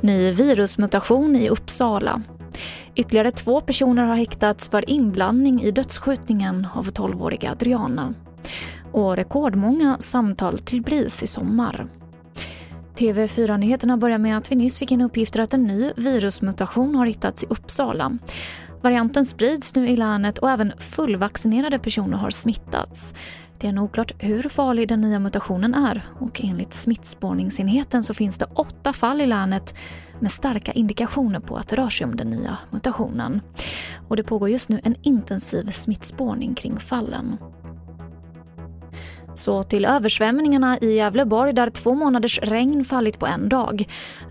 Ny virusmutation i Uppsala. Ytterligare två personer har häktats för inblandning i dödsskjutningen av 12-åriga Adriana. Och rekordmånga samtal till BRIS i sommar. TV4-nyheterna börjar med att vi nyss fick in uppgifter att en ny virusmutation har hittats i Uppsala. Varianten sprids nu i länet och även fullvaccinerade personer har smittats. Det är oklart hur farlig den nya mutationen är och enligt smittspårningsenheten så finns det åtta fall i länet med starka indikationer på att det rör sig om den nya mutationen. Och det pågår just nu en intensiv smittspårning kring fallen. Så till översvämningarna i Gävleborg där två månaders regn fallit på en dag.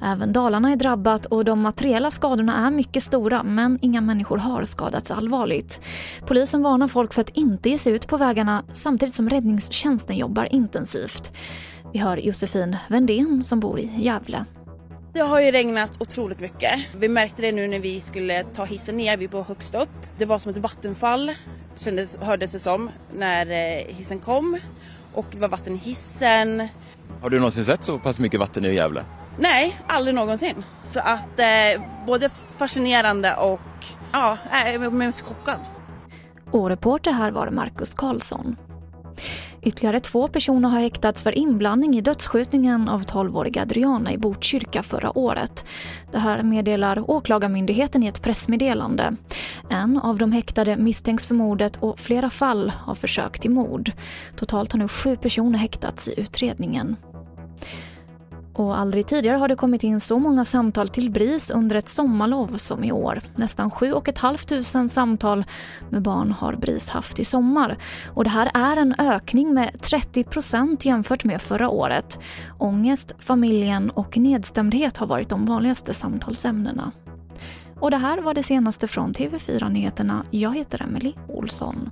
Även Dalarna är drabbat och de materiella skadorna är mycket stora men inga människor har skadats allvarligt. Polisen varnar folk för att inte ge sig ut på vägarna samtidigt som räddningstjänsten jobbar intensivt. Vi hör Josefin Vendén som bor i Gävle. Det har ju regnat otroligt mycket. Vi märkte det nu när vi skulle ta hissen ner, vi var högst upp. Det var som ett vattenfall, kändes, hördes det som, när eh, hissen kom. Och det var vatten i hissen. Har du någonsin sett så pass mycket vatten i Gävle? Nej, aldrig någonsin. Så att eh, både fascinerande och ja, jag är mest chockad. Och reporter här var Marcus Karlsson. Ytterligare två personer har häktats för inblandning i dödsskjutningen av 12-åriga Adriana i Botkyrka förra året. Det här meddelar Åklagarmyndigheten i ett pressmeddelande. En av de häktade misstänks för mordet och flera fall av försök till mord. Totalt har nu sju personer häktats i utredningen. Och aldrig tidigare har det kommit in så många samtal till BRIS under ett sommarlov som i år. Nästan 7 500 samtal med barn har BRIS haft i sommar. Och det här är en ökning med 30 procent jämfört med förra året. Ångest, familjen och nedstämdhet har varit de vanligaste samtalsämnena. Och det här var det senaste från TV4 Nyheterna. Jag heter Emily Olsson.